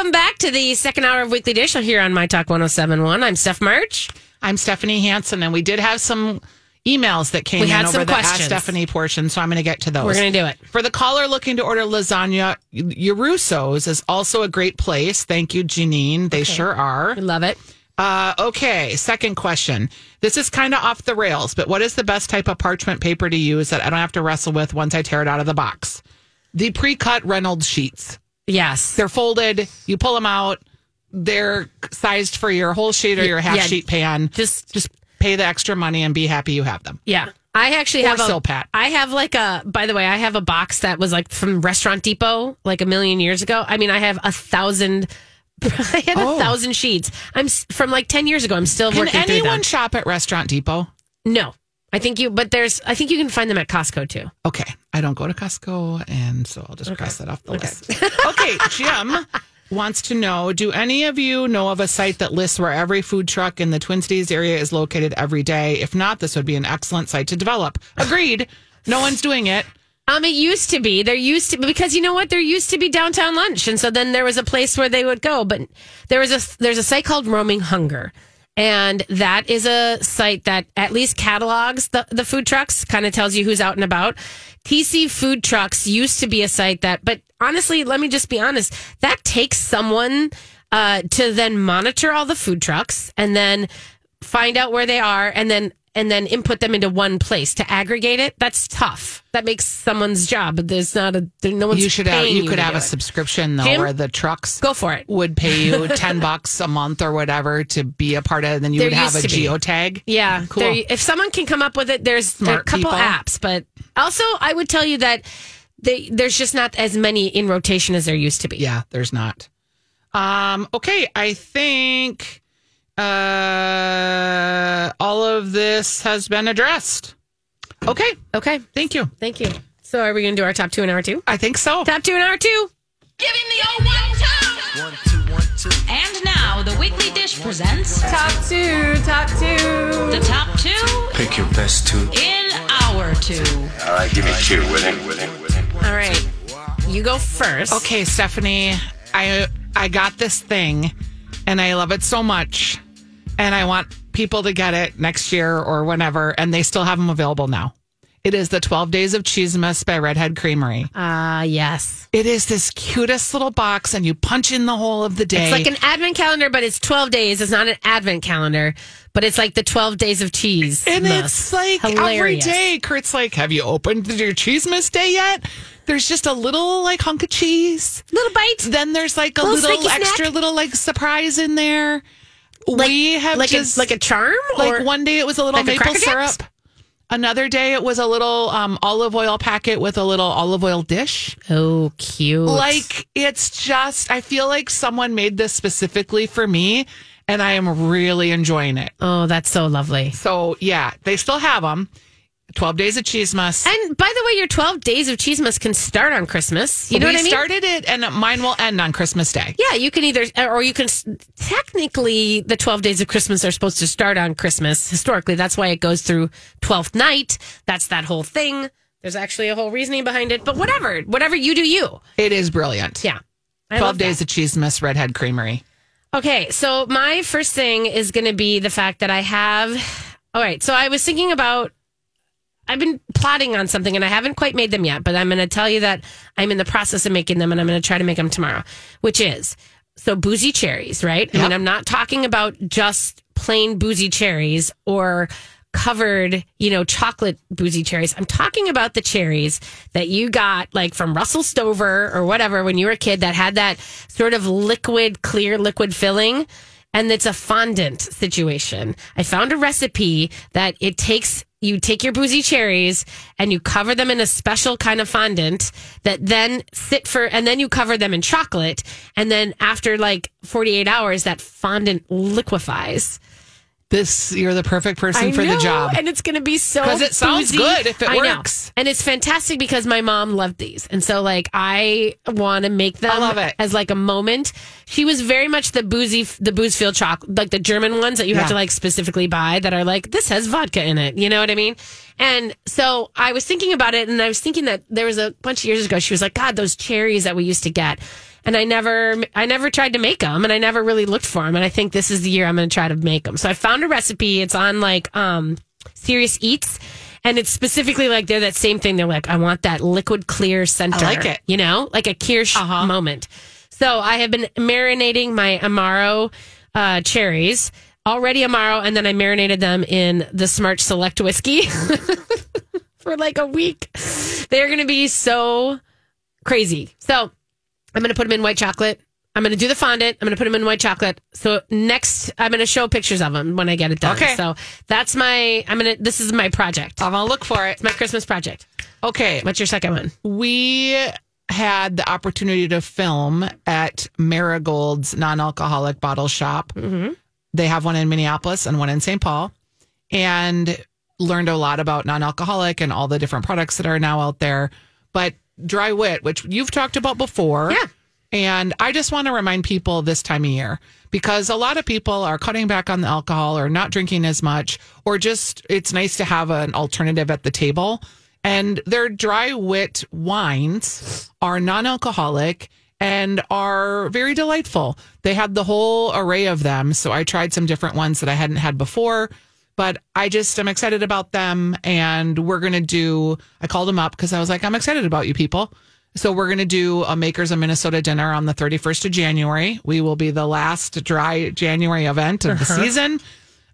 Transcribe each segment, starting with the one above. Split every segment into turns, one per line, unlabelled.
Welcome back to the second hour of Weekly Dish here on My Talk 1071. I'm Steph March.
I'm Stephanie Hansen, and we did have some emails that came
We
in
had
over
some
the Ask
questions.
Stephanie portion, so I'm going to get to those.
We're going to do it.
For the caller looking to order lasagna, Yarusso's is also a great place. Thank you, Janine. They sure are.
We love it.
Uh, okay, second question. This is kind of off the rails, but what is the best type of parchment paper to use that I don't have to wrestle with once I tear it out of the box? The pre cut Reynolds sheets.
Yes.
They're folded, you pull them out, they're sized for your whole sheet or your half
Yeah.
sheet pan.
Just,
Just pay the extra money and be happy you have them.
yeah. I actually
Or
have a,
Silpat.
I have like a, by the way, I have a box that was like from Restaurant Depot like a million years ago. I mean, I have a thousand, I had
Oh.
a thousand sheets. I'm from like 10 years ago. I'm still
Can
working through
anyone shop at Restaurant Depot?
no. I think you, but there's, I think you can find them at Costco too.
Okay. I don't go to Costco, and so I'll just cross that off the list. okay. Jim wants to know Do any of you know of a site that lists where every food truck in the Twin Cities area is located every day? If not, this would be an excellent site to develop. Agreed. No one's doing it.
Um, it used to be. There used to because you know what? There used to be downtown lunch, and so then there was a place where they would go. But there was a there's a site called Roaming Hunger, and that is a site that at least catalogs the the food trucks, kind of tells you who's out and about. TC Food Trucks used to be a site that, but honestly, let me just be honest, that takes someone uh, to then monitor all the food trucks and then find out where they are and then and then input them into one place to aggregate it that's tough that makes someone's job there's not a there, no one's
You should have
paying
you could have a
it.
subscription though
Jim?
where the trucks
go for it
would pay you 10 bucks a month or whatever to be a part of it and then you
There
would have a geotag.
yeah
Cool.
there- if someone can come up with it there's a couple
people.
apps but also i would tell you that they, there's just not as many in rotation as there used to be
Yeah, there's not. Um, okay, I think uh, all of this has been addressed. Okay,
okay
thank you.
thank you so are we gonna do our top two and hour two
I think so.
top two and hour two
Give him the old one two. One, two, one, two.
And now the weekly dish presents
top two top two
the top two
Pick your best two.
in our two.
All right, give me two with it, with it, with it.
all right you go first
Okay, Stephanie, I I got this thing and I love it so much and I want people to get it next year or whenever and they still have them available now. It is the 12 Days of Cheesemas by Redhead Creamery.
ah yes
It is this cutest little box and you punch in the whole of the day.
It's like an advent calendar, but it's 12 days. It's not an advent calendar, but it's like the 12 days of cheese.
And it's like every
Hilarious.
day, Kurt's like, Have you opened your Cheesemas day yet? There's just a little like hunk of cheese.
Little bite.
Then there's like a
Little
little,
sneaky snack.
extra little like surprise in there. We have
like
just
a, like a charm?
like one day it was a little
like a
maple
Jacks?
syrup. Another day, it was a little um, olive oil packet with a little olive oil dish.
Oh, cute.
Like, it's just, I feel like someone made this specifically for me, and I am really enjoying it.
oh, that's so lovely.
So, yeah, they still have them. 12 days of Cheesemas.
And by the way, your 12 days of Cheesemas can start on Christmas. You know
we
what I mean?
started it, and mine will end on Christmas Day.
Yeah, you can either, or you can, technically, the 12 days of Christmas are supposed to start on Christmas. Historically, that's why it goes through 12th night. That's that whole thing. There's actually a whole reasoning behind it, but whatever, whatever you do, you.
It is brilliant.
Yeah. I
12
love that.
days of Cheesemas, Redhead Creamery.
Okay, so my first thing is going to be the fact that I have. All right, so I was thinking about. I've been plotting on something and I haven't quite made them yet, but I'm going to tell you that I'm in the process of making them and I'm going to try to make them tomorrow, which is so boozy cherries, right? I mean, I'm not talking about just plain boozy cherries or covered, you know, chocolate boozy cherries. I'm talking about the cherries that you got like from Russell Stover or whatever when you were a kid that had that sort of liquid, clear liquid filling. And it's a fondant situation. I found a recipe that it takes, you take your boozy cherries and you cover them in a special kind of fondant that then sit for, and then you cover them in chocolate. And then after like 48 hours, that fondant liquefies.
This, you're the perfect person
I
for the job.
and it's going to be so
'Cause it sounds
boozy.
good if it
I know.
works.
and it's fantastic because my mom loved these, and so like I want to make them.
I love it.
as like a moment. She was very much the boozy, the booze field chocolate, like the German ones that you have to like specifically buy that are like this has vodka in it. You know what I mean? And so I was thinking about it, and I was thinking that there was a bunch of years ago. She was like, "God, those cherries that we used to get." And I never, I never tried to make them, and I never really looked for them. And I think this is the year I'm going to try to make them. So I found a recipe. It's on like um, Serious Eats, and it's specifically like they're that same thing. They're like, I want that liquid clear center.
like it.
You know, like a Kirsch
Uh-huh.
moment. So I have been marinating my Amaro uh, cherries already Amaro, and then I marinated them in the Smart Select whiskey for like a week. They're going to be so crazy. So I'm going to put them in white chocolate. I'm going to do the fondant. I'm going to put them in white chocolate. So next, I'm going to show pictures of them when I get it done.
Okay.
So that's my. I'm going to. This is my project.
I'm gonna look for it.
It's my Christmas project.
Okay,
What's your second one?
we had the opportunity to film at Marigold's non-alcoholic bottle shop. Mm-hmm. They have one in Minneapolis and one in St. Paul, and learned a lot about non-alcoholic and all the different products that are now out there. But dry wit, which you've talked about before,
Yeah.
And I just want to remind people this time of year because a lot of people are cutting back on the alcohol or not drinking as much, or just it's nice to have an alternative at the table. And their dry wit wines are non alcoholic and are very delightful. They had the whole array of them. So I tried some different ones that I hadn't had before. But I just am excited about them. And we're going to do, I called them up because I was like, I'm excited about you people. So we're going to do a Makers of Minnesota dinner on the 31st of January. We will be the last dry January event of the season.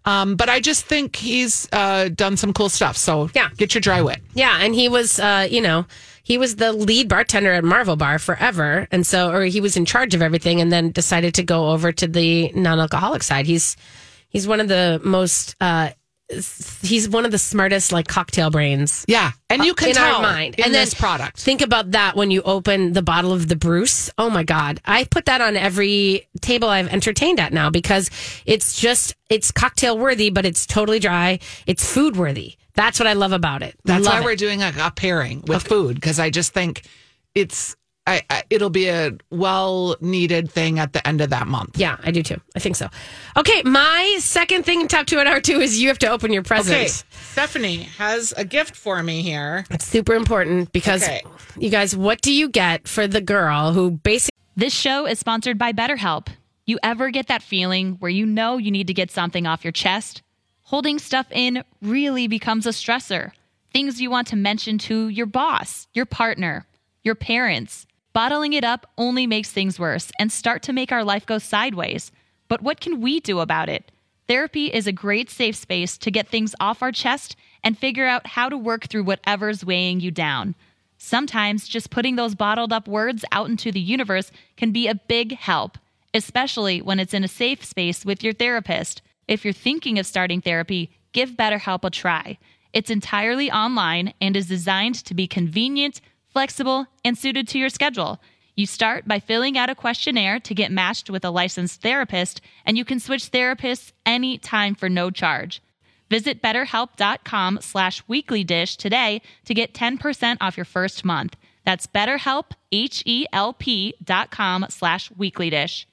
Um, but I just think he's uh, done some cool stuff. So
Yeah.
get your dry wit.
Yeah, and he was, uh, you know, he was the lead bartender at Marvel Bar forever, and so, or he was in charge of everything, and then decided to go over to the non-alcoholic side. He's he's one of the most, uh, he's one of the smartest like cocktail brains
Yeah, and you can
in
tell
our mind.
in
and
this product.
Think about that when you open the bottle of the Bruce. Oh my God. I put that on every table I've entertained at now because it's just, it's cocktail worthy, but it's totally dry. It's food worthy. That's what I love about it.
That's
Love
why
it.
we're doing a, a pairing with food because I just think it's I, I, it'll be a well needed thing at the end of that month.
Yeah, I do too. I think so. Okay, my second thing in top two at hour two is you have to open your present.
Okay, Stephanie has a gift for me here.
It's super important because
Okay.
you guys, what do you get for the girl who basically
This show is sponsored by BetterHelp. You ever get that feeling where you know you need to get something off your chest? Holding stuff in really becomes a stressor. Things you want to mention to your boss, your partner, your parents. Bottling it up only makes things worse and start to make our life go sideways. But what can we do about it? Therapy is a great safe space to get things off our chest and figure out how to work through whatever's weighing you down. Sometimes just putting those bottled up words out into the universe can be a big help, especially when it's in a safe space with your therapist. If you're thinking of starting therapy, give BetterHelp a try. It's entirely online and is designed to be convenient, flexible, and suited to your schedule. You start by filling out a questionnaire to get matched with a licensed therapist, and you can switch therapists anytime for no charge. Visit betterhelp.com slash weeklydish today to get 10% off your first month. That's betterhelp, H-E-L-P dot com slash weeklydish.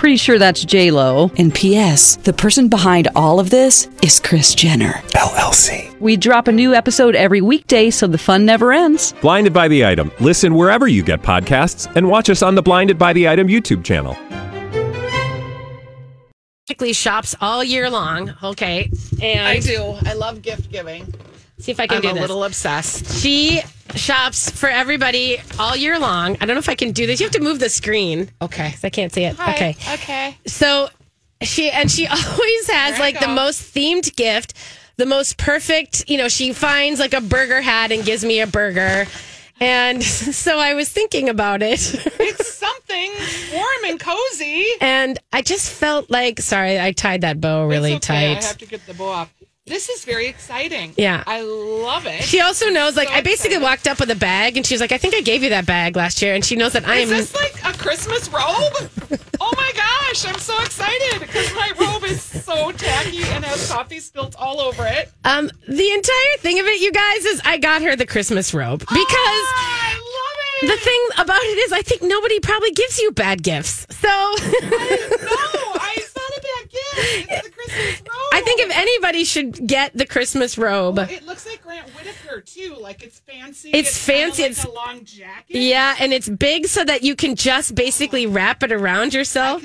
Pretty sure that's J Lo.
And P.S. The person behind all of this is Kris Jenner
LLC.
We drop a new episode every weekday, so the fun never ends.
Blinded by the item. Listen wherever you get podcasts, and watch us on the Blinded by the Item YouTube channel.
Typically shops all year long. Okay. And
I do. I love gift giving.
See if I can
I'm
do
a
this.
little obsessed.
She shops for everybody all year long. I don't know if I can do this. You have to move the screen.
Okay.
'cause I can't see it. Okay.
Okay.
So she and she always has
There I
like the
go.
most themed gift, the most perfect, you know, she finds like a burger hat and gives me a burger. And so I was thinking about it.
It's something warm and cozy.
and I just felt like sorry, I tied that bow really
It's okay.
tight.
I have to get the bow off. This is very exciting.
Yeah.
I love it.
She also knows, like,
So
I basically
excited.
walked up with a bag and she was like, I think I gave you that bag last year. And she knows that I am.
Is this like a Christmas robe? oh my gosh, I'm so excited because my robe is so tacky and has coffee spilt all over it.
Um, the entire thing of it, you guys, is I got her the Christmas robe because
I love it.
the thing about it is I think nobody probably gives you bad gifts. So
I
think if anybody should get the Christmas robe.
It looks like Grant Whitaker too. Like it's fancy.
It's
kinda
fancy,
Like
it's-
a long jacket.
Yeah, and it's big so that you can just basically wrap it around
I
yourself.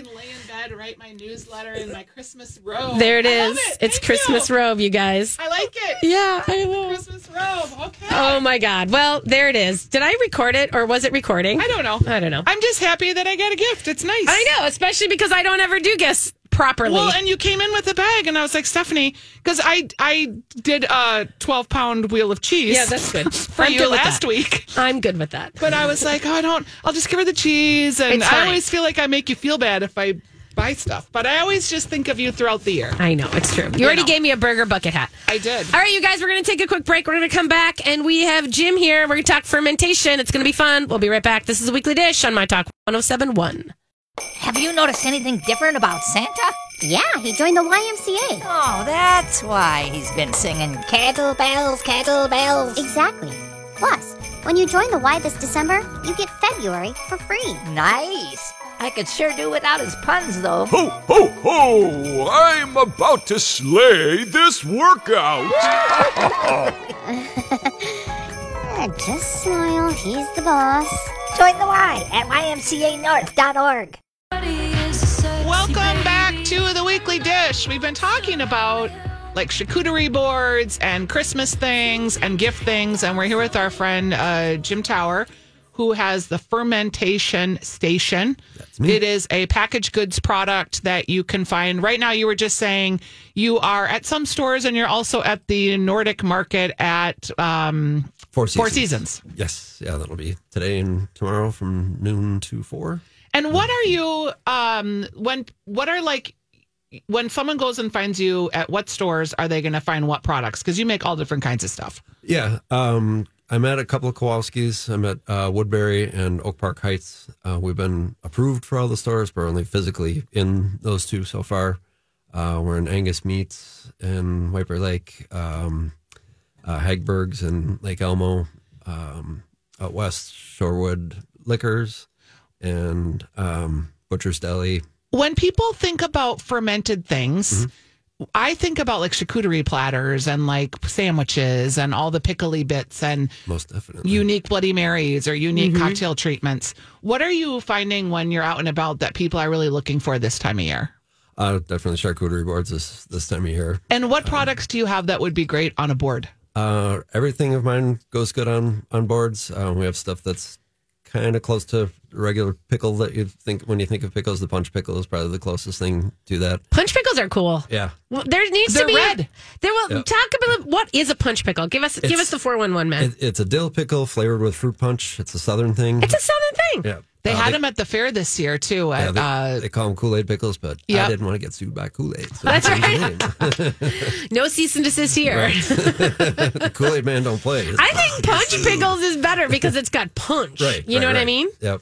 Bed, write my newsletter in my Christmas robe.
There it
I love
is.
it.
It's
Thank
Christmas
you.
robe, you guys.
I like it.
Yeah, I know.
Christmas robe. Okay.
Oh my God. Well, there it is. Did I record it or was it recording?
I don't know.
I don't know.
I'm just happy that I got a gift. It's nice.
I know, especially because I don't ever do gifts properly.
Well, and you came in with a bag, and I was like, Stephanie, because I I did a 12 pound wheel of cheese.
yeah, that's good.
for
I'm
you last
that.
week.
I'm good with that.
But I was like, oh, I don't. I'll just give her the cheese, and I always feel like I make you feel bad if I buy stuff. But I always just think of you throughout the year.
I know, it's true. You already
know.
gave me a burger bucket hat.
I did.
All right, you guys, we're going to take a quick break. We're going to come back, and we have Jim here. We're going to talk fermentation. It's going to be fun. We'll be right back. This is a weekly dish on My Talk 1071.
Have you noticed anything different about Santa?
Yeah, he joined the YMCA.
Oh, that's why he's been singing Kettle Bells, Kettle Bells.
Exactly. Plus, when you join the Y this December, you get February for free.
Nice. I could sure do without his puns, though.
Ho, ho, ho! I'm about to slay this workout!
Uh, just smile, he's the boss.
Join the Y at ymcanorth.org.
Welcome back to the weekly dish. We've been talking about like charcuterie boards and Christmas things and gift things, and we're here with our friend uh, Jim Taugher, who has the fermentation station. It is a packaged goods product that you can find right now. You were just saying you are at some stores, and you're also at the Nordic Market at um,
Four Seasons.
Four Seasons.
Yes, yeah, that'll be today and tomorrow from noon to four.
And what are you um when what are like when someone goes and finds you at what stores are they going to find what products because you make all different kinds of stuff.
Yeah, um, I'm at a couple of Kowalski's. I'm at uh, Woodbury and Oak Park Heights. Uh, we've been approved for all the stores, but only physically in those two so far. Uh, we're in Angus Meats in White Bear Lake, um, uh, Hagberg's in Lake Elmo, um, out west Shorewood Liquors, and um, Butcher's Deli.
When people think about fermented things, I think about like charcuterie platters and like sandwiches and all the pickly bits and
Most definitely.
unique Bloody Marys or unique
Mhm.
cocktail treatments. What are you finding when you're out and about that people are really looking for this time of year?
Uh, definitely charcuterie boards this this time of year.
And what products do you have that would be great on a board?
Uh, everything of mine goes good on on boards. Uh, we have stuff that's kind of close to regular pickle that you think when you think of pickles. The punch pickle is probably the closest thing to that.
Punch pickles are cool.
Yeah.
Well, there needs
They're
to be
red.
There will
Yeah.
talk about what is a punch pickle. Give us give us the four one one man.
It, it's a dill pickle flavored with fruit punch. It's a southern thing.
it's a southern thing.
yeah.
They
Uh,
had them at the fair this year too.
Yeah, they,
uh,
they call them Kool Aid pickles, but
Yep.
I didn't want to get sued by Kool Aid. So
That's
I changed the.
No cease and desist here.
the Kool Aid man don't play.
I think punch pickles is better because it's got punch.
right.
You know
right,
what I mean?
Yep.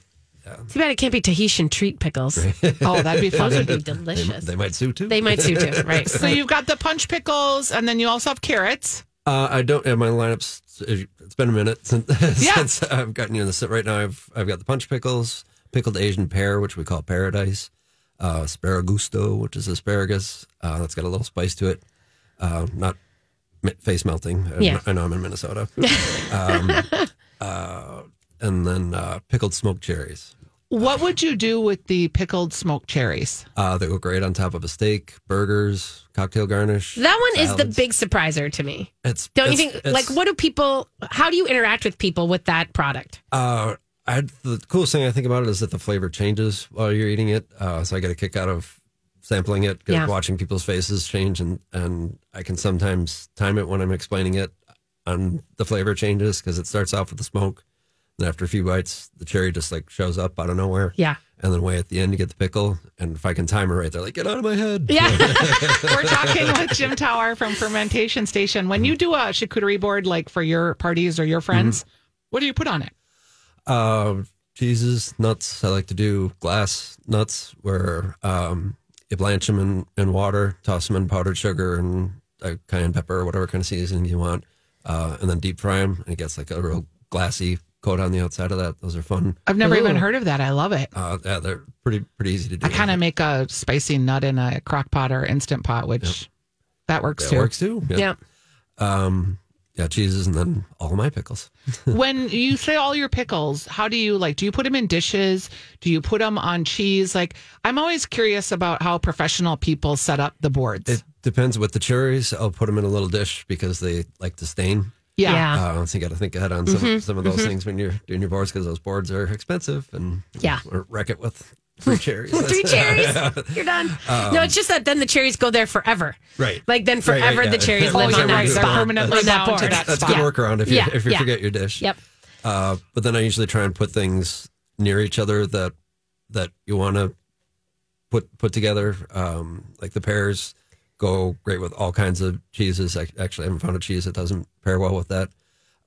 Too bad it can't be Tahitian treat pickles.
oh, that'd be
Those
fun.
would be
They,
delicious.
they might sue too.
They might sue too. Right.
So you've got the punch pickles, and then you also have carrots.
Uh, I don't have my lineups. It's been a minute since, since I've gotten you in the sit. right now. I've I've got the punch pickles, pickled Asian pear, which we call paradise, uh, asparagusto, which is asparagus. Uh, that's got a little spice to it. Uh, not face melting. I-
Yeah.
I know I'm in Minnesota. um, uh, and then uh, pickled smoked cherries.
What would you do with the pickled smoked cherries?
Uh, they go great on top of a steak, burgers, cocktail garnish.
That one is the big surpriser to me.
It's
Don't you think? Like, what do people? How do you interact with people with that product?
Uh, I the coolest thing I think about it is that the flavor changes while you're eating it. Uh, so I get a kick out of sampling it, get-
Yeah.
watching people's faces change, and and I can sometimes time it when I'm explaining it on the flavor changes because it starts off with the smoke, and after a few bites, the cherry just like shows up out of nowhere.
Yeah.
And then way at the end, you get the pickle, and if I can time it right, they're like, "Get out of my head!"
Yeah.
We're talking with Jim Taugher from Fermentation Station. When you do a charcuterie board, like for your parties or your friends, what do you put on it?
Uh, cheeses, nuts. I like to do glass nuts where um, you blanch them in, in water, toss them in powdered sugar and uh, cayenne pepper or whatever kind of seasoning you want, uh, and then deep fry them. And it gets like a real glassy coat on the outside of that. Those are fun.
I've never even heard of that. I love it.
Uh, yeah, they're pretty pretty easy to do.
I kind of make a spicy nut in a crock pot or instant pot, which that works
that
too.
works too.
Yeah.
Um, yeah, cheeses and then all my pickles.
when you say all your pickles, how do you like? Do you put them in dishes? Do you put them on cheese? Like, I'm always curious about how professional people set up the boards.
It depends with the cherries. I'll put them in a little dish because they like to stain.
Yeah.
Yeah.
Uh, so you got to think ahead on some,
Mhm,
some of those
mhm.
things when you're doing your boards because those boards are expensive and
Yeah.
or wreck it with three cherries.
Three cherries. You're done.
Um,
no, it's just that then the cherries go there forever.
Right.
Like then
Right, right,
forever
yeah.
the cherries live
yeah,
on that
right, they're
spot.
permanently
on that
bound to
board.
that
That's
spot.
a good workaround if you
Yeah,
if you
yeah.
forget your dish.
Yep.
Uh, but then I usually try and put things near each other that that you want to put put together. Um, like the pears go great with all kinds of cheeses. I actually haven't found a cheese that doesn't pair well with that.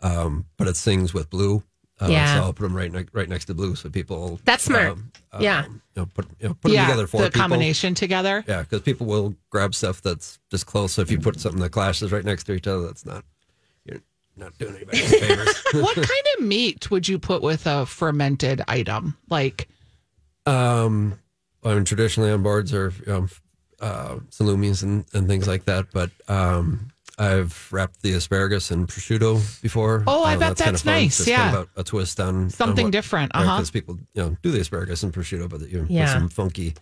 Um, but it sings with blue. Uh,
Yeah.
So I'll put them right ne- right next to blue, so people.
That's smart.
um,
Yeah.
You know, put you know, put
yeah,
them together for
the
people.
combination together.
Yeah, because people will grab stuff that's just close. So if you put something that clashes right next to each other, that's not you're not doing anybody any favors.
what kind of meat would you put with a fermented item? Like,
Um, I mean, traditionally on boards are you know, uh, salumis and, and things like that, but um, I've wrapped the asparagus in prosciutto before.
Oh, I
Uh,
bet
kinda
that's
fun.
nice,
Just
yeah.
kind of a, a twist on
Something
on what-
different, uh-huh.
Because people you know do the asparagus and prosciutto, but you
Yeah.
put some funky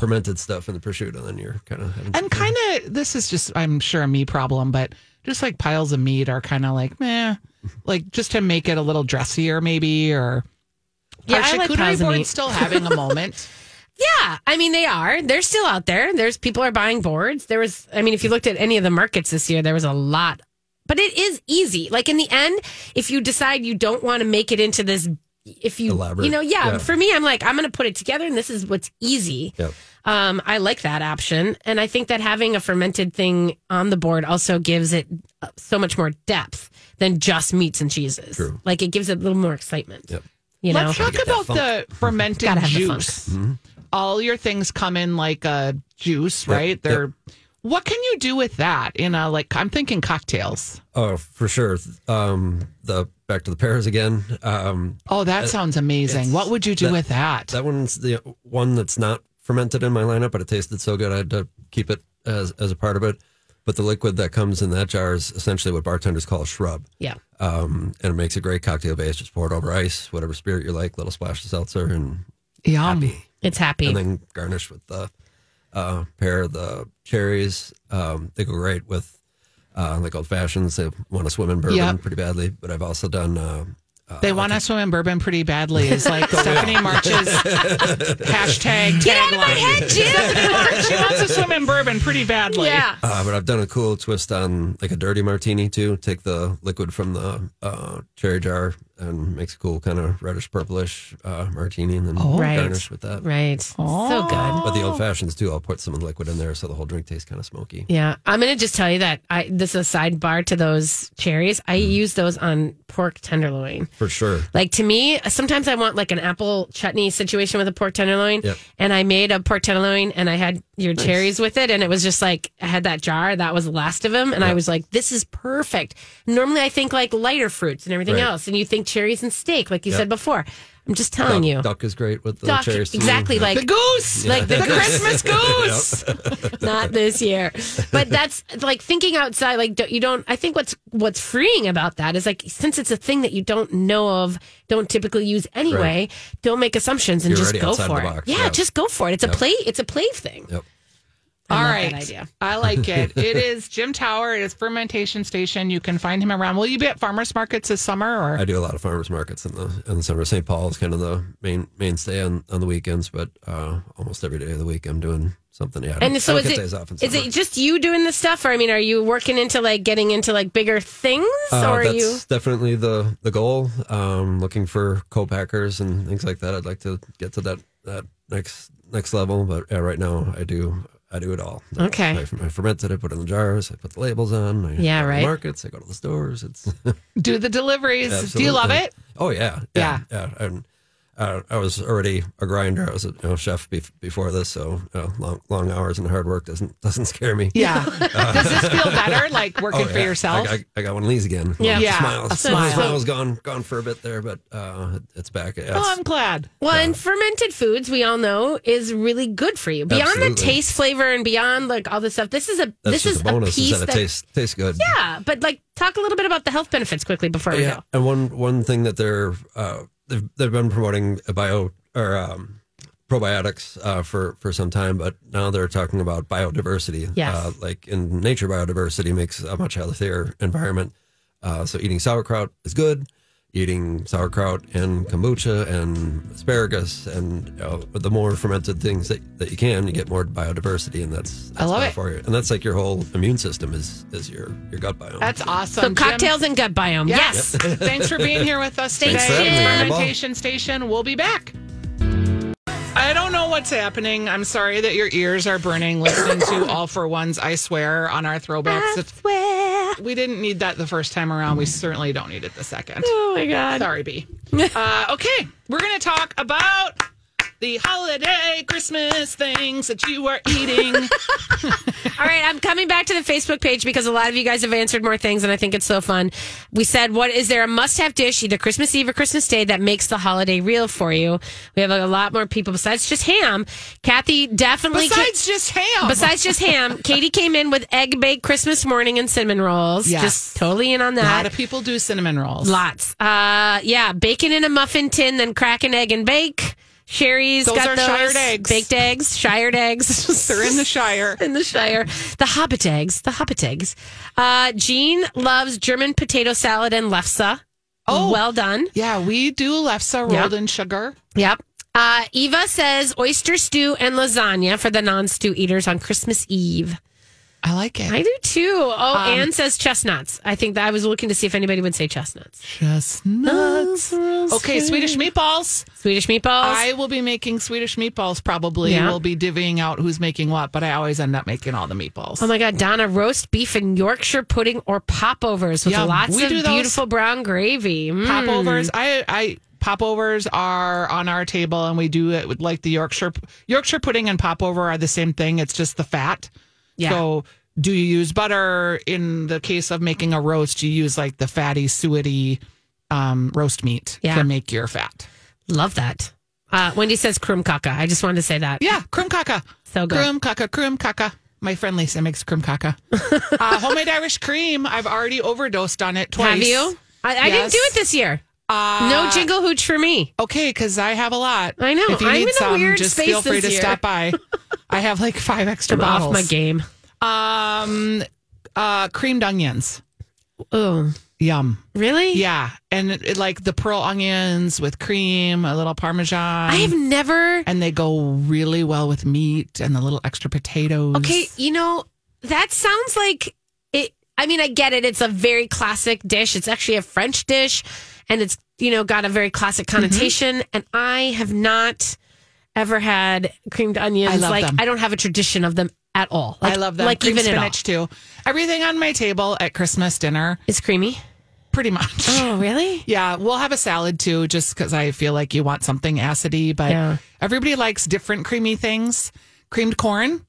fermented stuff in the prosciutto, then you're kind of
and kind of, this is just, I'm sure, a me problem, but just like piles of meat are kind of like, meh, like just to make it a little dressier, maybe, or.
Yeah,
are
I like
charcuterie
piles
boards still having a moment?
Yeah, I mean they are. They're still out there. There's people are buying boards. There was, I mean, if you looked at any of the markets this year, there was a lot. But it is easy. Like in the end, if you decide you don't want to make it into this, if you,
Elaborate.
you know, yeah,
Yeah.
For me, I'm like, I'm going to put it together, and this is what's easy.
Yep.
Um, I like that option, and I think that having a fermented thing on the board also gives it uh, so much more depth than just meats and cheeses.
True.
Like it gives it a little more excitement.
Yep.
You know,
Let's talk
Gotta
about the fermented
Gotta the
juice.
Mm-hmm.
All your things come in like a juice,
Yep,
right?
yep.
They're. What can you do with that in a like? I'm thinking cocktails.
Oh, for sure. Um, the back to the pears again. Um,
Oh, that
Uh,
sounds amazing. What would you do
that-
with that?
that one's the one that's not fermented in my lineup, but it tasted so good I had to keep it as as a part of it. But the liquid that comes in that jar is essentially what bartenders call a shrub.
yeah.
Um, and it makes a great cocktail base. Just pour it over ice, whatever spirit you like, little splash of seltzer, and
Yum.
happy.
It's happy.
And then garnish with the uh, pear, the cherries. Um, they go great with uh, like old fashions. They want to swim in bourbon
Yep.
pretty badly. But I've also done uh,
They want to swim in bourbon pretty badly. Is like Stephanie March's hashtag
Get out of my
tagline.
head, Jim.
Stephanie March, she wants to swim in bourbon pretty badly.
Yeah.
Uh, but I've done a cool twist on like a dirty martini too. Take the liquid from the uh, cherry jar and makes a cool kind of reddish purplish uh, martini, and then
Right.
garnish with that.
Right. So good.
But the old fashions too, I'll put some of the liquid in there so the whole drink tastes kind of smoky.
Yeah, I'm gonna just tell you that I this is a sidebar to those cherries. I
Mm-hmm.
use those on pork tenderloin.
For sure.
Like to me, sometimes I want like an apple chutney situation with a pork tenderloin.
Yep.
And I made a pork tenderloin and I had your
Nice.
cherries with it. And it was just like, I had that jar. That was the last of them. And I was like, this is perfect. Normally I think like lighter fruits and everything
Right.
else. And you think cherries and steak, like you
Yep.
said before. I'm just telling
duck,
you.
duck is great with the
Duck,
cherries. too.
exactly, like-
The goose,
Like the
the
goose.
Christmas goose.
not this year but that's like thinking outside like don't- you don't i think what's what's freeing about that is like since it's a thing that you don't know of don't typically use anyway
Right.
don't make assumptions and
You're
just go for it yeah,
Yeah.
just go for it it's a play it's a play thing
Yep.
I
All
love
right.
that idea.
I like it. It is Jim Taugher. It is fermentation station. You can find him around. Will you be at farmers markets this summer or
I do a lot of farmers markets in the in the summer. St. Paul is kind of the main mainstay on, on the weekends, but uh, almost every day of the week I'm doing something. Yeah, I don't-
and so
I
is
don't get
it
days off in
is it just you doing the stuff or i mean are you working into like getting into like bigger things
Uh,
or are
that's
you
definitely the the goal. Um, looking for co-packers and things like that. I'd like to get to that that next next level, but yeah, right now I do I do it all.
Okay.
I, I ferment it. I put it in the jars. I put the labels on. I
Yeah,
go to the
right.
markets. I go to the stores. It's
do the deliveries? Do you love it?
Oh yeah, yeah, yeah. And uh, I was already a grinder. I was a you know, chef bef- before this, so uh, long long hours and hard work doesn't doesn't scare me.
Yeah. Does this feel better, like working
Oh,
for
yeah.
yourself?
I, I, I got one of these again.
Yeah. Yeah,
smile.
a smile.
smile was gone gone for a bit there, but uh, it's back. Yeah,
oh, I'm glad.
Well, and fermented foods, we all know, is really good for you. Beyond the taste, flavor, and beyond like all this stuff, this is a
that's
this is
a bonus.
a piece
is that,
that,
it tastes tastes good.
yeah. But like, talk a little bit about the health benefits quickly before we
yeah.
go.
And one one thing that they're uh, they've they've been promoting a bio or um, probiotics uh, for for some time, but now they're talking about biodiversity.
Yes.
Uh, like in nature, biodiversity makes a much healthier environment. Uh, so eating sauerkraut is good. Eating sauerkraut and kombucha and asparagus and you know, the more fermented things that, that you can, you get more biodiversity, and that's, that's
I love it.
for you. And that's like your whole immune system is is your your gut biome.
That's awesome.
So
Jim.
cocktails and gut biome. Yes.
Thanks for being here with us
Thanks,
today.
Jim.
Fermentation Station. We'll be back. I don't know what's happening. I'm sorry that your ears are burning listening to All for Ones, I swear, on our throwbacks. I
swear.
We didn't need that the first time around. We certainly don't need it the second.
Oh my god.
Sorry, B. Uh, okay, we're going to talk about the holiday Christmas things that you are eating.
All right, I'm coming back to the Facebook page because a lot of you guys have answered more things, and I think it's so fun. We said, "What is there a must-have dish either Christmas Eve or Christmas Day that makes the holiday real for you?" We have a lot more people besides just ham. Kathy definitely.
Besides just ham.
Besides just ham, Katie came in with egg baked Christmas morning and cinnamon rolls.
Yes.
Just totally in on that.
A lot of people do cinnamon rolls.
Lots. Uh, yeah, bacon in a muffin tin, then crack an egg and bake. Sherry's
Those
got those
shirred eggs.
baked eggs, shirred eggs.
They're in the Shire.
in the Shire. The Hobbit eggs, the Hobbit eggs. Uh, Jean loves German potato salad and lefse.
Oh.
well done.
Yeah, we do lefse rolled
Yep.
in sugar.
Yep. Uh, Eva says oyster stew and lasagna for the non-stew eaters on Christmas Eve.
I like it.
I do too. Oh,
Um,
Anne says chestnuts. I think that I was looking to see if anybody would say chestnuts.
Chestnuts. Okay, Swedish meatballs.
Swedish meatballs.
I will be making Swedish meatballs probably.
Yeah.
We'll be divvying out who's making what, but I always end up making all the meatballs.
Oh my God, Donna, roast beef and Yorkshire pudding or popovers with
Yeah,
lots
we
of
do
beautiful brown gravy. Mm.
Popovers. I, I popovers are on our table, and we do it with like the Yorkshire Yorkshire pudding and popover are the same thing. It's just the fat.
Yeah.
So, do you use butter in the case of making a roast? You use like the fatty, suety um, roast meat
Yeah.
to make your fat.
Love that. Uh, Wendy says krumkake. I just wanted to say that.
Yeah, krumkake.
So good.
Krumkake, krum kaka. My friend Lisa makes krumkake. uh, homemade Irish cream. I've already overdosed on it twice.
Have you? I, I didn't do it this year.
Uh,
no jingle hooch for me.
Okay, because I have a lot.
I know.
If you
I'm
need
in a
some,
weird
just
space
feel free
this
to
year.
stop by. I have like five extra
I'm
bottles.
off my game.
Um, uh, creamed onions.
Oh,
Yum.
Really?
Yeah. And it, it- like the pearl onions with cream, a little parmesan.
I have never.
and they go really well with meat and the little extra potatoes.
Okay, you know, that sounds like it. I mean, I get it. It's a very classic dish. It's actually a French dish, and it's, you know, got a very classic
Mm-hmm.
connotation. And I have not ever had creamed onions.
I love
like,
them.
I don't have a tradition of them at all. Like,
I love them.
Like,
Cream
even
spinach too. Everything on my table at Christmas dinner
is creamy.
pretty much.
Oh, really?
Yeah, we'll have a salad too, just because I feel like you want something acidy. But
Yeah.
everybody likes different creamy things. Creamed corn.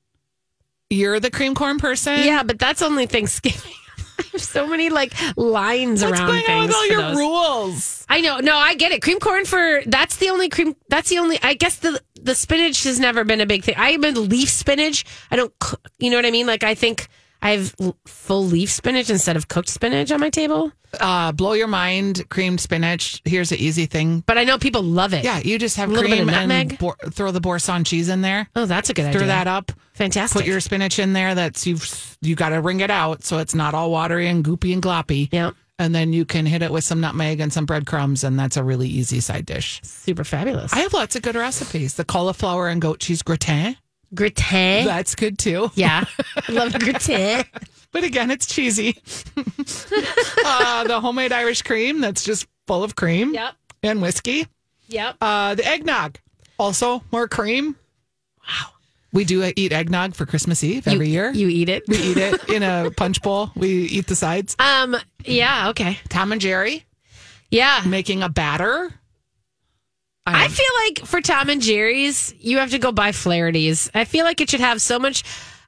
You're the cream corn person.
Yeah, but that's only Thanksgiving. I have so many like lines
What's
around
going on with all your
those.
rules?
I know. No, I get it. Cream corn for that's the only cream. That's the only. I guess the the spinach has never been a big thing. I'm a leaf spinach. I don't. You know what I mean? Like I think I have full leaf spinach instead of cooked spinach on my table.
Uh, blow your mind, creamed spinach. Here's the easy thing.
But I know people love it.
Yeah, you just have
A little bit
cream
of
and
nutmeg.
bor- throw the boursin cheese in there.
Oh, that's a good
Stir
idea.
that up.
Fantastic.
Put your spinach in there. That's you've you got to wring it out so it's not all watery and goopy and gloppy.
Yeah.
And then you can hit it with some nutmeg and some breadcrumbs, and that's a really easy side dish.
super fabulous.
I have lots of good recipes. The cauliflower and goat cheese gratin.
Gratin.
That's good too.
yeah, I love gratin.
But again, it's cheesy. uh, the homemade Irish cream that's just full of cream
Yep.
and whiskey.
Yep.
Uh, the eggnog, also more cream. Wow. We do eat eggnog for Christmas Eve every year.
You eat it.
we eat it in a punch bowl. We eat the sides.
Um. Yeah. Okay.
Tom and Jerry
Yeah.
making a batter.
I feel like for Tom and Jerry's, you have to go buy Flaherty's. I feel like it should have so much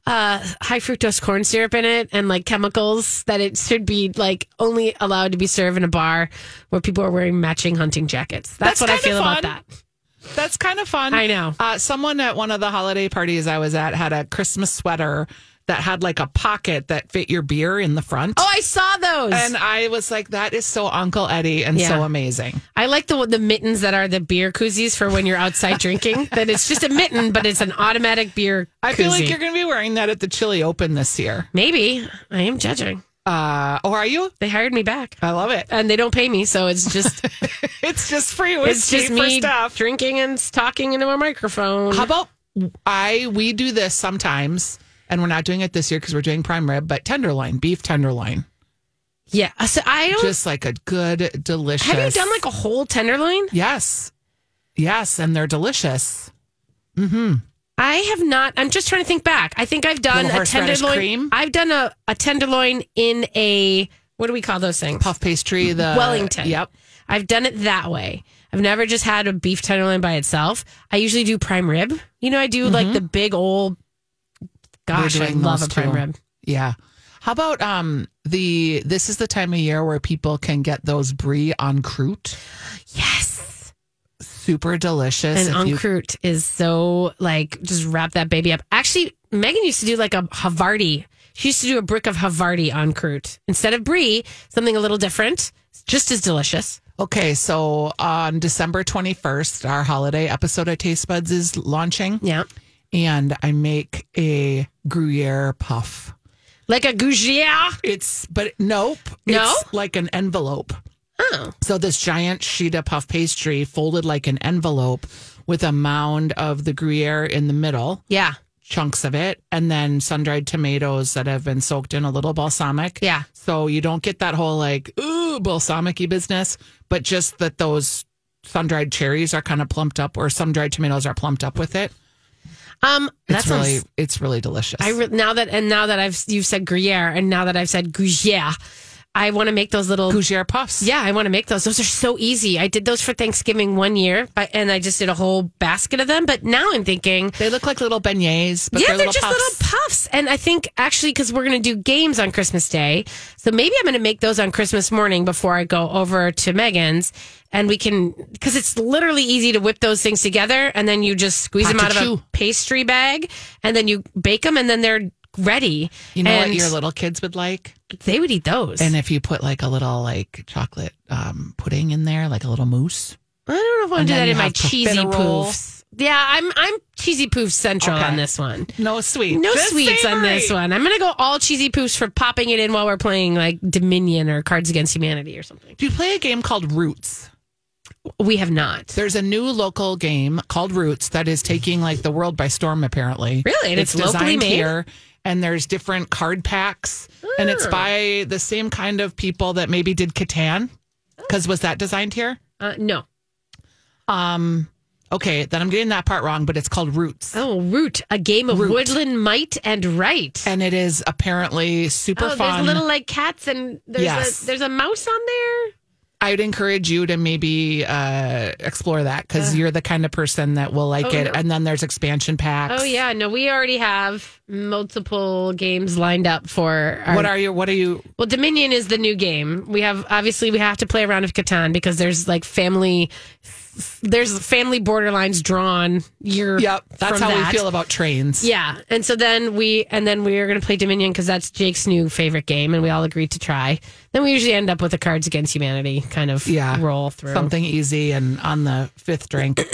uh, high fructose corn syrup in it and like chemicals that it should be like only allowed to be served in a bar where people are wearing matching hunting jackets. That's,
That's
what I feel about that.
That's kind of fun.
I know.
Uh, someone at one of the holiday parties I was at had a Christmas sweater that had like a pocket that fit your beer in the front.
Oh, I saw those.
And I was like, that is so Uncle Eddie and so amazing.
I like the the mittens that are the beer koozies for when you're outside drinking. That it's just a mitten, but it's an automatic beer.
I feel like you're going to be wearing that at the Chili Open this year.
maybe. I am judging.
Uh, or are you?
They hired me back,
I love it.
and they don't pay me, so it's just
It's just free
it's
whiskey
just me
stuff.
drinking and talking into a microphone.
How about I? We do this sometimes, and we're not doing it this year because we're doing prime rib, but tenderloin, beef tenderloin,
yeah, so I don't.
just like a good, delicious.
have you done like a whole tenderloin?
Yes, yes, and they're delicious. Mm hmm.
I have not. I'm just trying to think back. I think I've done
Little
a tenderloin.
cream?
I've done a, a tenderloin in a what do we call those things?
Puff pastry, the
Wellington.
Yep.
I've done it that way. I've never just had a beef tenderloin by itself. I usually do prime rib. You know, I do like the big old. Gosh, I love a prime
too.
rib.
Yeah. How about um the? This is the time of year where people can get those brie en croûte.
Yes.
Super delicious.
And en
you-
croûte is so like just wrap that baby up. Actually, Megan used to do like a Havarti. She used to do a brick of Havarti en croûte instead of brie, something a little different, just as delicious.
Okay, so on December 21st, our holiday episode of Taste Buds is launching.
Yeah,
And I make a Gruyere puff.
like a gougère.
It's, but nope.
No?
It's like an envelope.
Oh,
So this giant sheet of puff pastry folded like an envelope with a mound of the Gruyere in the middle,
yeah,
chunks of it, and then sun dried tomatoes that have been soaked in a little balsamic.
Yeah.
So you don't get that whole like, ooh, balsamic business, but just that those sun dried cherries are kind of plumped up or sun dried tomatoes are plumped up with it.
Um, that's
really, it's really delicious.
I re- now that and now that I've you've said Gruyere and now that I've said gougère, I want to make those little
Gruyere puffs.
Yeah, I want to make those. Those are so easy. I did those for Thanksgiving one year, I- and I just did a whole basket of them. But now I'm thinking,
They look like little beignets, but
yeah,
they're,
they're,
little
just
puffs.
little puffs. And I think actually, because we're going to do games on Christmas Day, so maybe I'm going to make those on Christmas morning before I go over to Megan's, and we can because it's literally easy to whip those things together, and then you just squeeze them out of a pastry bag, and then you bake them, and then they're ready.
You know
and
what your little kids would like?
they would eat those.
And if you put like a little like chocolate um, pudding in there, like a little mousse.
I don't know if I want to do that in my cheesy poofs. Yeah, I'm I'm cheesy poofs central
Okay.
on this one.
No sweet.
No
Just
sweets on this one. I'm gonna go all cheesy poofs for popping it in while we're playing like Dominion or Cards Against Humanity or something.
Do you play a game called Roots?
We have not.
There's a new local game called Roots that is taking like the world by storm. Apparently,
Really? And it's locally made?
here, and there's different card packs, and it's
Oh.
by the same kind of people that maybe did Catan. Because was that designed here?
Uh, no.
Um. Okay, then I'm getting that part wrong, but it's called Roots.
Oh, Root, a game of
Root.
woodland might and right.
and it is apparently super
oh,
fun.
there's little like cats and there's
Yes.
a there's a mouse on there.
I'd encourage you to maybe uh, explore that because you're the kind of person that will like
Oh,
it.
no.
And then there's expansion packs.
Oh yeah, no, we already have multiple games lined up for. Our,
What are you? What are you?
Well, Dominion is the new game. We have obviously we have to play a round of Catan because there's like family, there's family borderlines drawn. You're
Yep, that's how
that.
we feel about trains.
Yeah, and so then we and then we are going to play Dominion because that's Jake's new favorite game, and we all agreed to try. Then we usually end up with a Cards Against Humanity kind of
Yeah.
roll through.
something easy and on the fifth drink.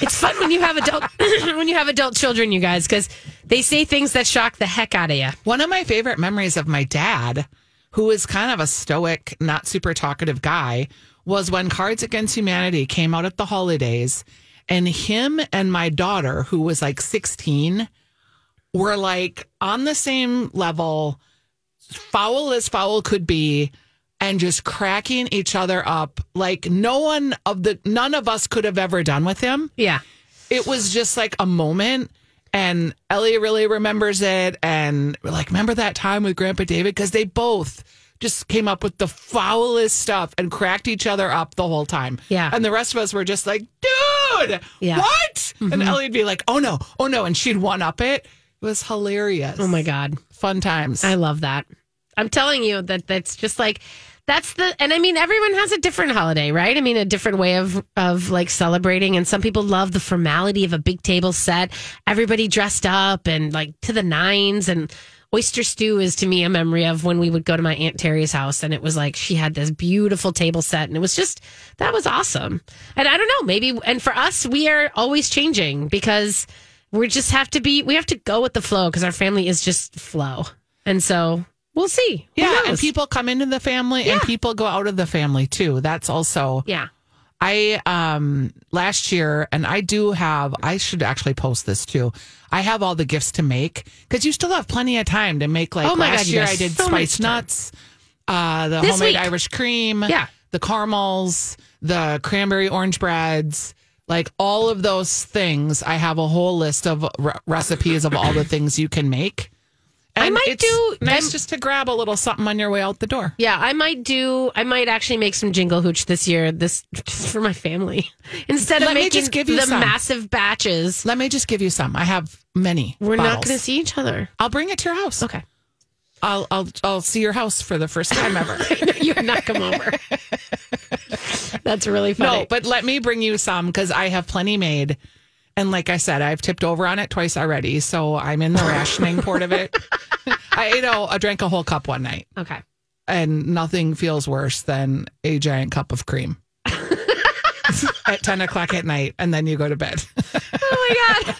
It's fun when you have adult when you have adult children, you guys, because they say things that shock the heck out of you.
One of my favorite memories of my dad, who is kind of a stoic, not super talkative guy, was when Cards Against Humanity came out at the holidays, and him and my daughter, who was like 16, were like on the same level, foul as foul could be. And just cracking each other up like no one of the none of us could have ever done with him.
Yeah.
it was just like a moment and Ellie really remembers it and we're like remember that time with Grandpa David because they both just came up with the foulest stuff and cracked each other up the whole time.
Yeah.
And the rest of us were just like, dude,
Yeah.
what? And
Mhm.
Ellie'd be like, oh no, oh no. And she'd one up it. It was hilarious.
Oh my god.
Fun times.
I love that. I'm telling you that that's just like that's the and I mean everyone has a different holiday, right? I mean a different way of of like celebrating and some people love the formality of a big table set, everybody dressed up and like to the nines and oyster stew is to me a memory of when we would go to my aunt Terry's house and it was like she had this beautiful table set and it was just that was awesome. And I don't know, maybe and for us we are always changing because we just have to be we have to go with the flow because our family is just flow. And so we'll see.
Yeah. And people come into the family and people go out of the family too. That's also
Yeah.
I um last year and I do have I should actually post this too. I have all the gifts to make because you still have plenty of time to make like
Oh my
last
God,
year I did
so
nuts, uh the
This
homemade
week.
Irish cream,
Yeah.
the caramels, the cranberry orange breads, like all of those things. I have a whole list of re- recipes of all the things you can make.
I might do-
nice
I'm-
just to grab a little something on your way out the door.
Yeah, I might do. I might actually make some jingle hooch this year. This just for my family instead of
Let me
making
just give you
the
some.
massive batches.
Let me just give you some. I have many.
We're not going to see each other.
I'll bring it to your house.
Okay.
I'll I'll I'll see your house for the first time ever.
you would not come over. That's really funny.
no, but let me bring you some because I have plenty made. And like I said, I've tipped over on it twice already, so I'm in the rationing part of it. I you know I drank a whole cup one night,
okay.
and nothing feels worse than a giant cup of cream at ten o'clock at night, and then you go to bed.
Oh my god.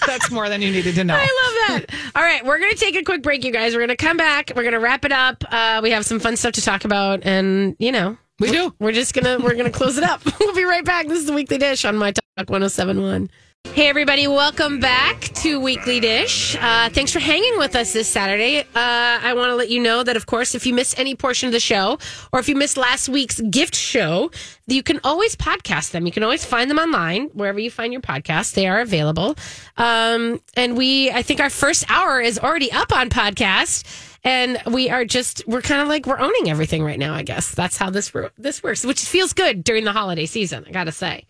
That's more than you needed to know.
I love that. All right, we're going to take a quick break, you guys. We're going to come back. We're going to wrap it up. Uh, we have some fun stuff to talk about, and you know,
we do.
We're just gonna we're gonna close it up. we'll be right back. This is the Weekly Dish on My Talk 1071. Hey everybody, welcome back to Weekly Dish. Uh, thanks for hanging with us this Saturday. Uh, I want to let you know that, of course, if you missed any portion of the show, or if you missed last week's gift show, you can always podcast them. You can always find them online wherever you find your podcasts. They are available. Um, and we, I think, our first hour is already up on podcast and we are just we're kind of like we're owning everything right now i guess. That's how this this works which feels good during the holiday season i gotta say.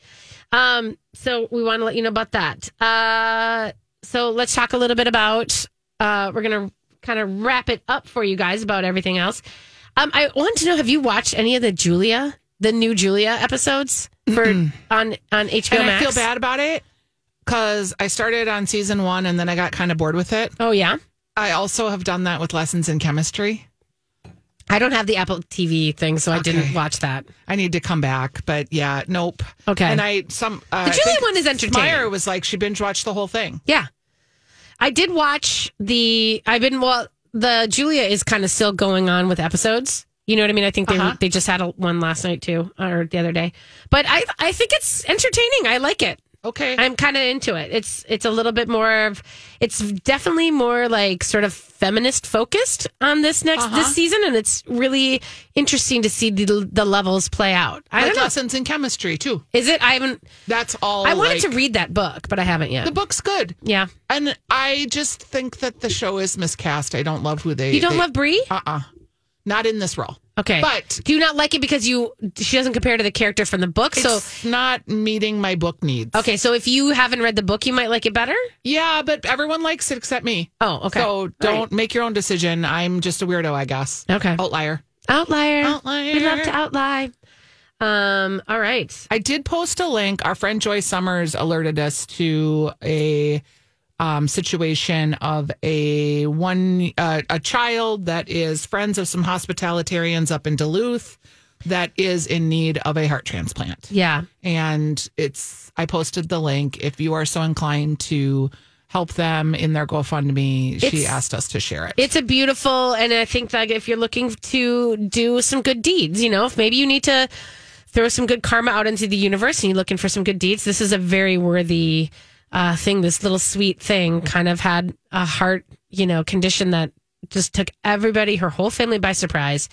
Um so we want to let you know about that. Uh so let's talk a little bit about uh we're gonna kind of wrap it up for you guys about everything else. Um i want to know have you watched any of the julia the new julia episodes for on on hbo
and
max
I feel bad about it because I started on season one and then I got kind of bored with it.
oh yeah
I also have done that with lessons in chemistry.
I don't have the Apple TV thing, so I didn't watch that.
I need to come back, but yeah, nope.
Okay.
And I some uh,
The
I think
one is entertaining.
Meyer was like she binge watched the whole thing.
Yeah. I did watch the I've been well the Julia is kind of still going on with episodes. You know what I mean? I think they
Uh-huh.
they just had a, one last night too or the other day. But I I think it's entertaining. I like it.
Okay.
I'm kind of into it. It's it's a little bit more of it's definitely more like sort of feminist focused on this next
Uh-huh.
this season and it's really interesting to see the the levels play out. I
like
don't know.
lessons in chemistry too.
Is it? I haven't
That's all.
I wanted
like-
to read that book, but I haven't yet.
The book's good.
yeah.
And I just think that the show is miscast. I don't love who they.
You don't
they-
love Brie?
Uh-uh. Not in this role.
Okay.
But
do you not like it because you she doesn't compare to the character from the book? So
not meeting my book needs.
okay, so if you haven't read the book, you might like it better.
Yeah, but everyone likes it except me.
Oh, okay.
So don't make your own decision. I'm just a weirdo, I guess.
Okay.
Outlier.
Outlier.
Outlier.
We love to outlie. Um. All right.
I did post a link. Our friend Joy Summers alerted us to a um, situation of a one uh, a child that is friends of some hospitalitarians up in Duluth that is in need of a heart transplant.
Yeah.
And it's I posted the link. If you are so inclined to help them in their GoFundMe, she asked us to share it.
It's a beautiful, and I think that if you're looking to do some good deeds, you know, if maybe you need to throw some good karma out into the universe and you're looking for some good deeds, this is a very worthy uh, thing. This little sweet thing kind of had a heart, you know, condition that just took everybody, her whole family by surprise.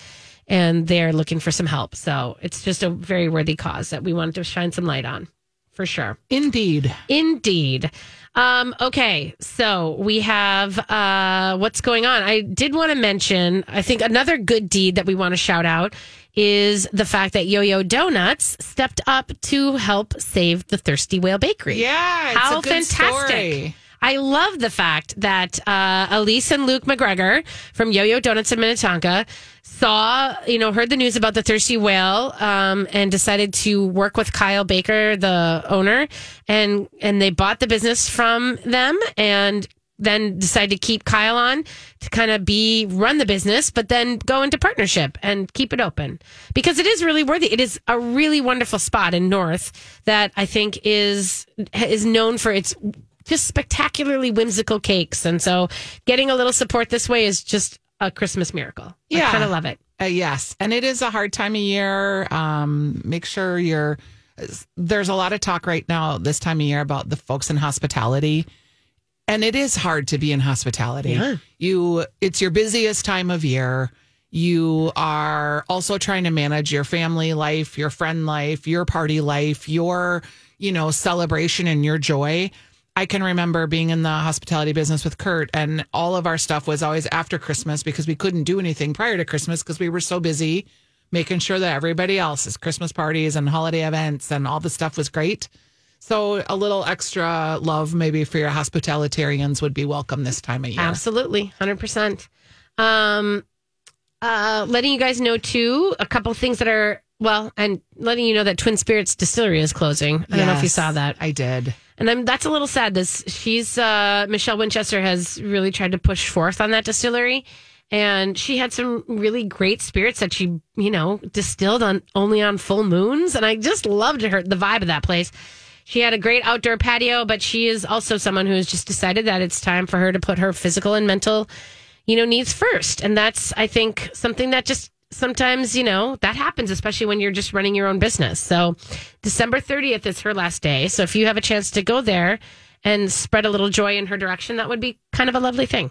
And they're looking for some help. So it's just a very worthy cause that we wanted to shine some light on for sure.
Indeed.
Indeed. Um, okay, so we have uh, what's going on. I did want to mention, I think another good deed that we want to shout out is the fact that Yo Yo Donuts stepped up to help save the Thirsty Whale Bakery.
Yeah, it's
How
a good
fantastic.
story.
I love the fact that uh, Elise and Luke McGregor from Yo Yo Donuts in Minnetonka saw, you know, heard the news about the thirsty whale um, and decided to work with Kyle Baker, the owner, and and they bought the business from them and then decide to keep Kyle on to kind of be run the business, but then go into partnership and keep it open because it is really worthy. It is a really wonderful spot in North that I think is is known for its just spectacularly whimsical cakes, and so getting a little support this way is just a Christmas miracle.
Yeah.
I kind of love it.
Uh, yes, and it is a hard time of year. Um, make sure you're. There's a lot of talk right now this time of year about the folks in hospitality, and it is hard to be in hospitality.
Yeah.
You, it's your busiest time of year. You are also trying to manage your family life, your friend life, your party life, your you know celebration and your joy. I can remember being in the hospitality business with Kurt, and all of our stuff was always after Christmas because we couldn't do anything prior to Christmas because we were so busy making sure that everybody else's Christmas parties and holiday events and all the stuff was great. So a little extra love maybe for your hospitalitarians would be welcome this time of year.
Absolutely, hundred percent. Um, uh, letting you guys know too, a couple things that are well, and letting you know that Twin Spirits Distillery is closing. I don't know if you saw that.
I did.
And I'm, that's a little sad. This she's uh, Michelle Winchester has really tried to push forth on that distillery, and she had some really great spirits that she you know distilled on only on full moons, and I just loved her the vibe of that place. She had a great outdoor patio, but she is also someone who has just decided that it's time for her to put her physical and mental, you know, needs first, and that's I think something that just sometimes you know that happens especially when you're just running your own business. So december 30th is her last day. So if you have a chance to go there and spread a little joy in her direction that would be kind of a lovely thing.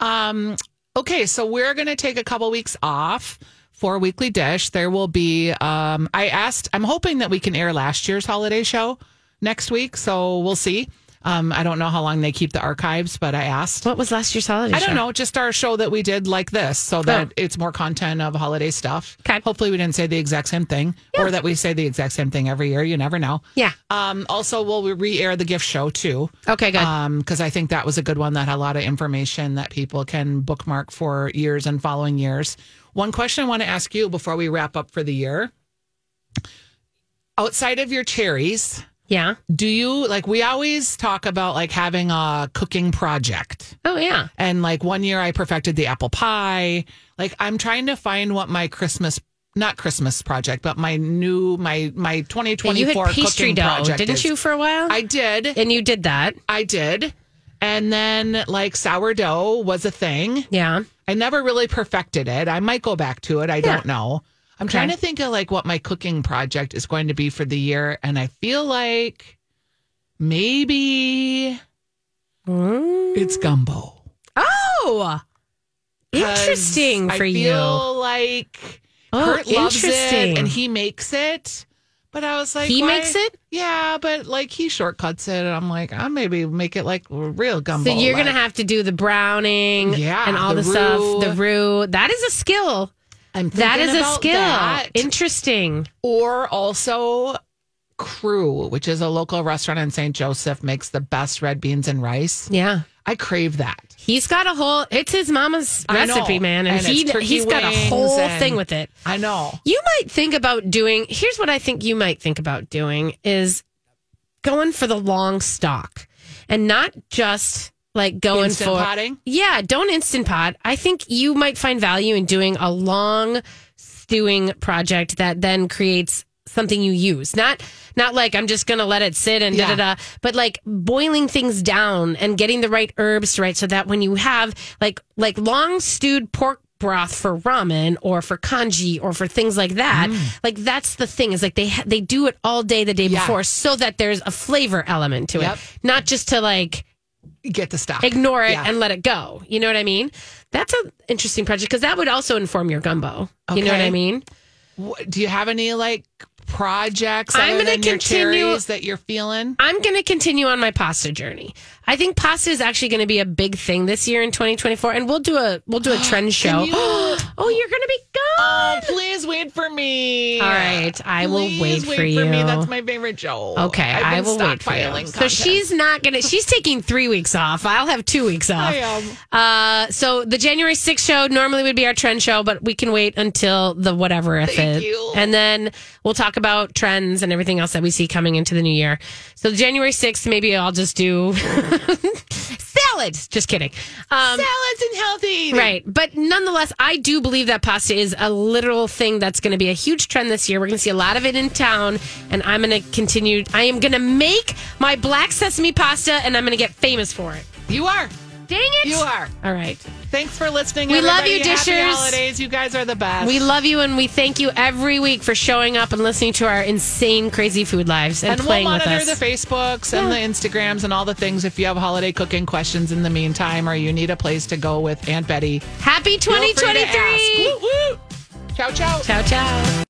Um, okay, so we're going to take a couple weeks off for Weekly Dish. There will be, um, I asked, I'm hoping that we can air last year's holiday show next week. So we'll see. Um, I don't know how long they keep the archives, but I asked.
what was last year's holiday
I
show?
don't know, just our show that we did like this, so that it's more content of holiday stuff.
Okay.
Hopefully, we didn't say the exact same thing, or that we say the exact same thing every year. You never know.
yeah
Um, also, we'll re-air the gift show too.
okay good
Um, because I think that was a good one that had a lot of information that people can bookmark for years and following years. One question I want to ask you before we wrap up for the year. Outside of your cherries,
yeah
do you like we always talk about like having a cooking project?
oh yeah
And like one year I perfected the apple pie. Like I'm trying to find what my Christmas not Christmas project, but my new my my 2024
you had pastry
cooking
dough,
project
didn't
is.
you, for a while?
I did.
and you did that.
I did. And then like sourdough was a thing.
Yeah.
I never really perfected it. I might go back to it. I don't know. I'm
Okay.
trying to think of like what my cooking project is going to be for the year. And I feel like maybe it's gumbo.
Oh, interesting for you.
I
you.
feel like
Oh,
Kurt loves it and he makes it. But I was like,
He
why-
makes it?
Yeah, but like he shortcuts it. And I'm like, I maybe make it like real gumbo.
So you're gonna have to do the browning,
Yeah,
and all the,
the
stuff.
roux.
The roux. That is a skill.
I'm
That
thinking
a skill.
that.
Interesting.
or also Krewe, which is a local restaurant in St. Joseph, makes the best red beans and rice.
Yeah.
I crave that.
He's got a whole. It's his mama's
I know.
recipe, man, and,
And
he he's got a whole thing with it.
I know.
You might think about doing. Here's what I think you might think about doing is going for the long stock, and not just like going
Instant
for
potting?
Yeah, don't instant pot. I think you might find value in doing a long stewing project that then creates something you use. Not not like I'm just gonna let it sit and da
Yeah.
da da, but like boiling things down and getting the right herbs right so that when you have like like long stewed pork broth for ramen or for congee or for things like that like that's the thing is like they ha- they do it all day the day
Mm. Yeah.
before so that there's a flavor element to
Yep.
it not just to like
Get the stock.
ignore it
Yeah.
and let it go. You know what I mean? That's an interesting project because that would also inform your gumbo. You know what I mean?
Do you have any like projects
I'm
other
gonna continue-
cherries that you're feeling?
I'm going to continue on my pasta journey. I think pasta is actually going to be a big thing this year in 2024, and we'll do a we'll do a trend show. oh, you're going to be gone.
Oh, please wait for me.
All right, I will
Please
wait for you.
me. That's my favorite Joe.
Okay, I will wait for you.
stockpiling
So she's not gonna. She's taking three weeks off. I'll have two weeks off.
I am.
Uh, so the January 6th show normally would be our trend show, but we can wait until the whatever if
Thank
it,
you.
and then we'll talk about trends and everything else that we see coming into the new year. So January 6th, maybe I'll just do salads. Just kidding. Um,
salads and healthy eating.
Right. But nonetheless, I do believe that pasta is a literal thing that's going to be a huge trend this year. We're going to see a lot of it in town, and I'm going to continue. I am going to make my black sesame pasta, and I'm going to get famous for it.
You are.
Dang it.
You are.
All right.
Thanks for listening.
We love you,
Happy
Dishers.
holidays. You guys are the best.
We love you, and we thank you every week for showing up and listening to our insane, crazy food lives and,
and we'll
playing with
monitor
us.
the Facebooks and the Instagrams and all the things if you have holiday cooking questions in the meantime or you need a place to go with Aunt Betty.
Happy
feel free to
2023.
Woo, woo. Ciao, ciao.
Ciao, ciao.